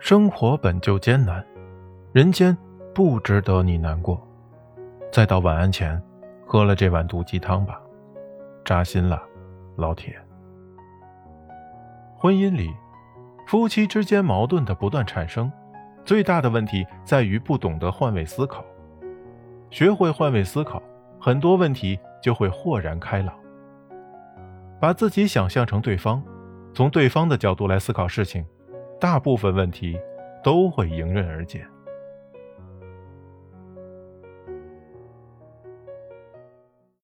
生活本就艰难，人间不值得你难过。再到晚安前，喝了这碗毒鸡汤吧，扎心了，老铁。婚姻里，夫妻之间矛盾的不断产生，最大的问题在于不懂得换位思考。学会换位思考，很多问题就会豁然开朗。把自己想象成对方，从对方的角度来思考事情，大部分问题都会迎刃而解。